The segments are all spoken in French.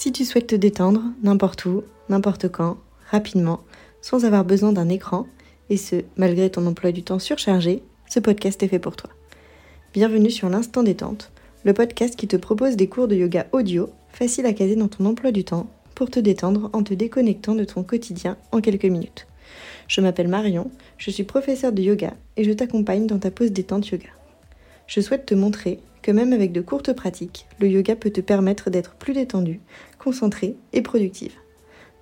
Si tu souhaites te détendre n'importe où, n'importe quand, rapidement, sans avoir besoin d'un écran, et ce, malgré ton emploi du temps surchargé, ce podcast est fait pour toi. Bienvenue sur l'Instant Détente, le podcast qui te propose des cours de yoga audio, faciles à caser dans ton emploi du temps, pour te détendre en te déconnectant de ton quotidien en quelques minutes. Je m'appelle Marion, je suis professeure de yoga et je t'accompagne dans ta pause détente yoga. Je souhaite te montrer que même avec de courtes pratiques, le yoga peut te permettre d'être plus détendu, concentré et productive.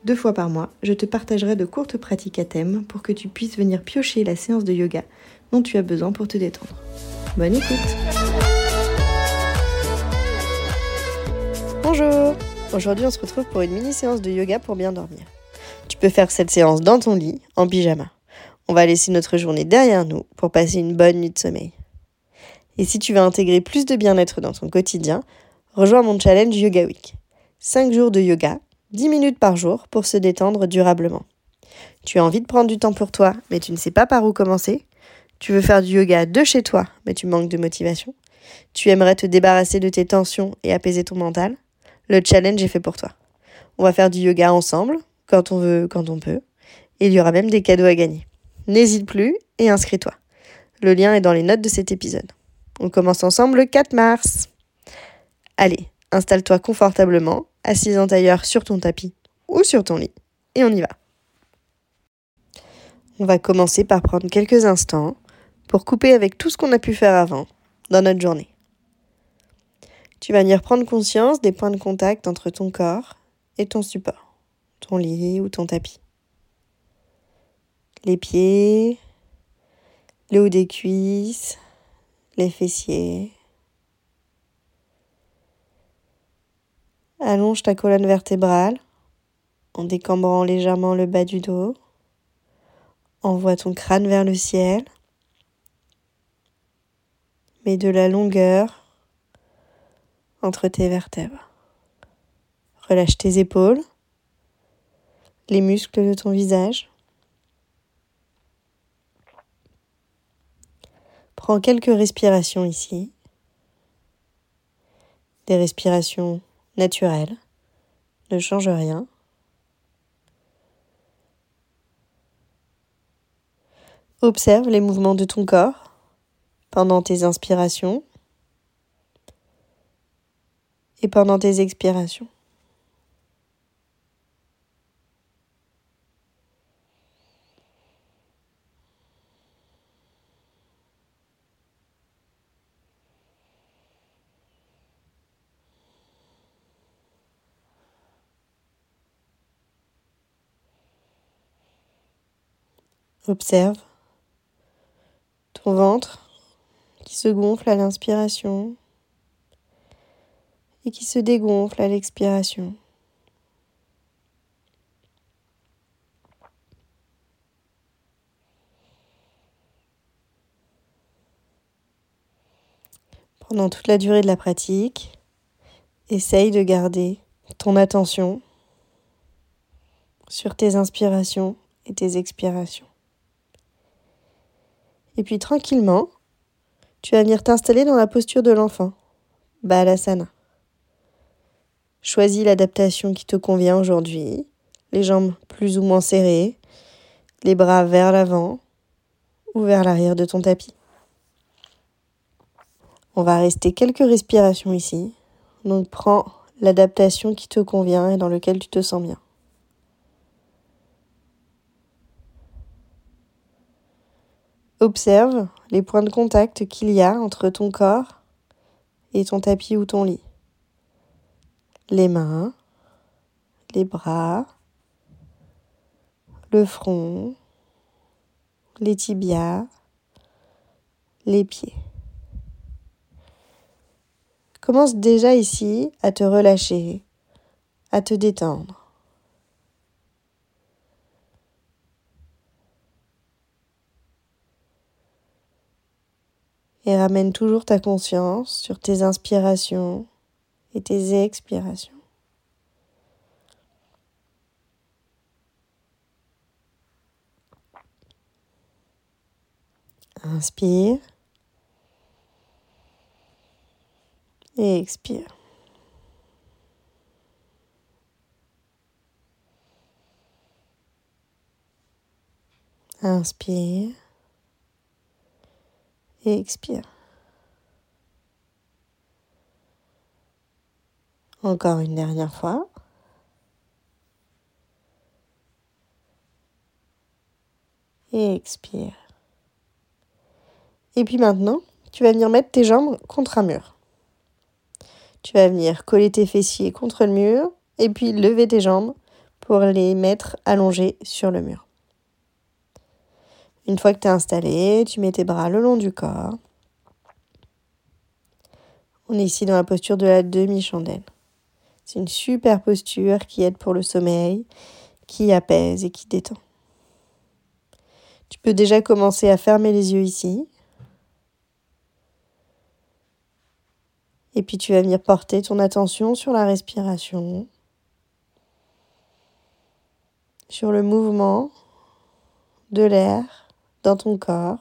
Deux fois par mois, je te partagerai de courtes pratiques à thème pour que tu puisses venir piocher la séance de yoga dont tu as besoin pour te détendre. Bonne écoute Bonjour Aujourd'hui on se retrouve pour une mini séance de yoga pour bien dormir. Tu peux faire cette séance dans ton lit, en pyjama. On va laisser notre journée derrière nous pour passer une bonne nuit de sommeil. Et si tu veux intégrer plus de bien-être dans ton quotidien, rejoins mon challenge Yoga Week. 5 jours de yoga, 10 minutes par jour pour se détendre durablement. Tu as envie de prendre du temps pour toi, mais tu ne sais pas par où commencer Tu veux faire du yoga de chez toi, mais tu manques de motivation Tu aimerais te débarrasser de tes tensions et apaiser ton mental Le challenge est fait pour toi. On va faire du yoga ensemble, quand on veut, quand on peut. Et il y aura même des cadeaux à gagner. N'hésite plus et inscris-toi. Le lien est dans les notes de cet épisode. On commence ensemble le 4 mars. Allez, installe-toi confortablement, assise en tailleur sur ton tapis ou sur ton lit, et on y va. On va commencer par prendre quelques instants pour couper avec tout ce qu'on a pu faire avant dans notre journée. Tu vas venir prendre conscience des points de contact entre ton corps et ton support, ton lit ou ton tapis. Les pieds, le haut des cuisses, les fessiers. Allonge ta colonne vertébrale en décambrant légèrement le bas du dos. Envoie ton crâne vers le ciel. Mets de la longueur entre tes vertèbres. Relâche tes épaules, les muscles de ton visage. Prends quelques respirations ici. Des respirations naturelles. Ne change rien. Observe les mouvements de ton corps pendant tes inspirations et pendant tes expirations. Observe ton ventre qui se gonfle à l'inspiration et qui se dégonfle à l'expiration. Pendant toute la durée de la pratique, essaye de garder ton attention sur tes inspirations et tes expirations. Et puis tranquillement, tu vas venir t'installer dans la posture de l'enfant, Balasana. Choisis l'adaptation qui te convient aujourd'hui, les jambes plus ou moins serrées, les bras vers l'avant ou vers l'arrière de ton tapis. On va rester quelques respirations ici, donc prends l'adaptation qui te convient et dans lequel tu te sens bien. Observe les points de contact qu'il y a entre ton corps et ton tapis ou ton lit. Les mains, les bras, le front, les tibias, les pieds. Commence déjà ici à te relâcher, à te détendre. et ramène toujours ta conscience sur tes inspirations et tes expirations. Inspire et expire. Inspire Expire. Encore une dernière fois. Et expire. Et puis maintenant, tu vas venir mettre tes jambes contre un mur. Tu vas venir coller tes fessiers contre le mur et puis lever tes jambes pour les mettre allongées sur le mur. Une fois que tu es installé, tu mets tes bras le long du corps. On est ici dans la posture de la demi-chandelle. C'est une super posture qui aide pour le sommeil, qui apaise et qui détend. Tu peux déjà commencer à fermer les yeux ici. Et puis tu vas venir porter ton attention sur la respiration, sur le mouvement de l'air dans ton corps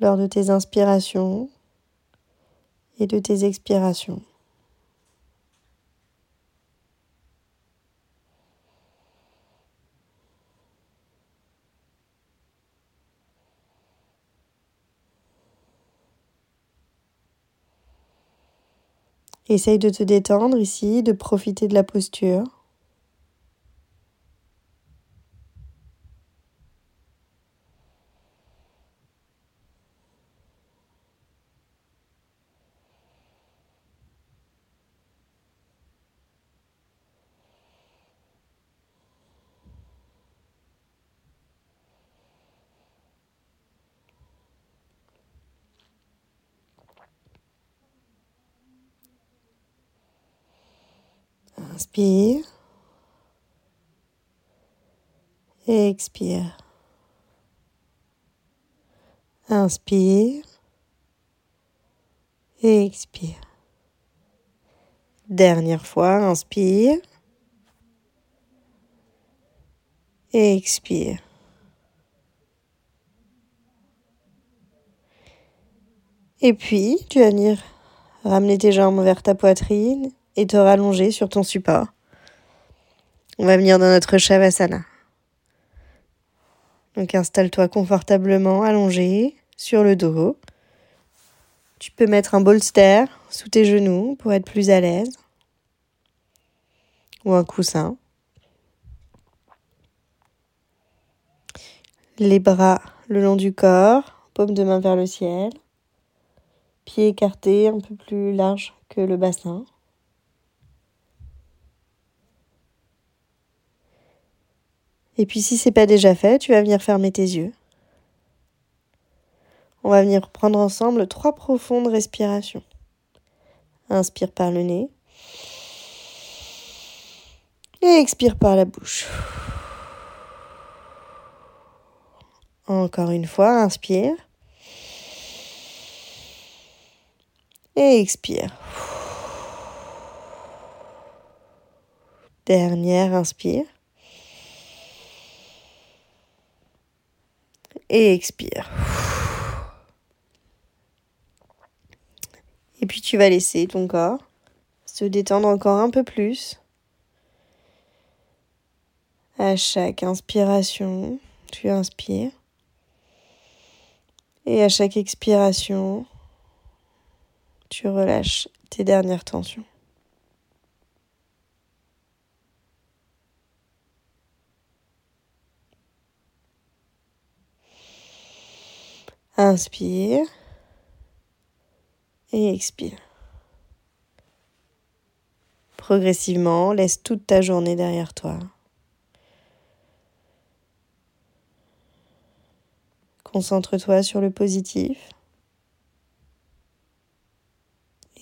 lors de tes inspirations et de tes expirations. Essaye de te détendre ici, de profiter de la posture. Inspire. Expire. Inspire. Expire. Dernière fois, inspire. Expire. Et puis, tu vas venir ramener tes jambes vers ta poitrine et te rallonger sur ton support. On va venir dans notre Shavasana. Donc installe-toi confortablement allongé sur le dos. Tu peux mettre un bolster sous tes genoux pour être plus à l'aise. Ou un coussin. Les bras le long du corps, paume de main vers le ciel. Pieds écartés un peu plus large que le bassin. Et puis si c'est pas déjà fait, tu vas venir fermer tes yeux. On va venir prendre ensemble trois profondes respirations. Inspire par le nez. Et expire par la bouche. Encore une fois, inspire. Et expire. Dernière, inspire. Et expire. Et puis tu vas laisser ton corps se détendre encore un peu plus. À chaque inspiration, tu inspires. Et à chaque expiration, tu relâches tes dernières tensions. Inspire et expire. Progressivement, laisse toute ta journée derrière toi. Concentre-toi sur le positif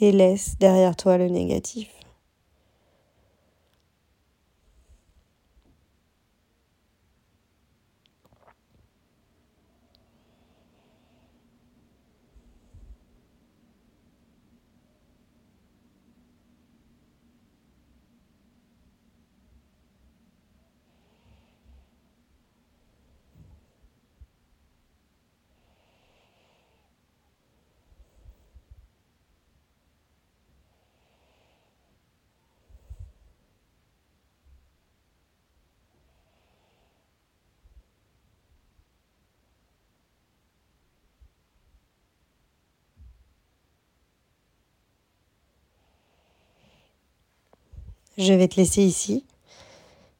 et laisse derrière toi le négatif. Je vais te laisser ici.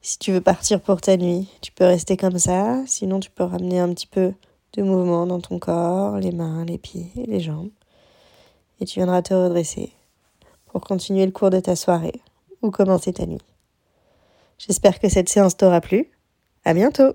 Si tu veux partir pour ta nuit, tu peux rester comme ça. Sinon, tu peux ramener un petit peu de mouvement dans ton corps, les mains, les pieds, les jambes. Et tu viendras te redresser pour continuer le cours de ta soirée ou commencer ta nuit. J'espère que cette séance t'aura plu. À bientôt!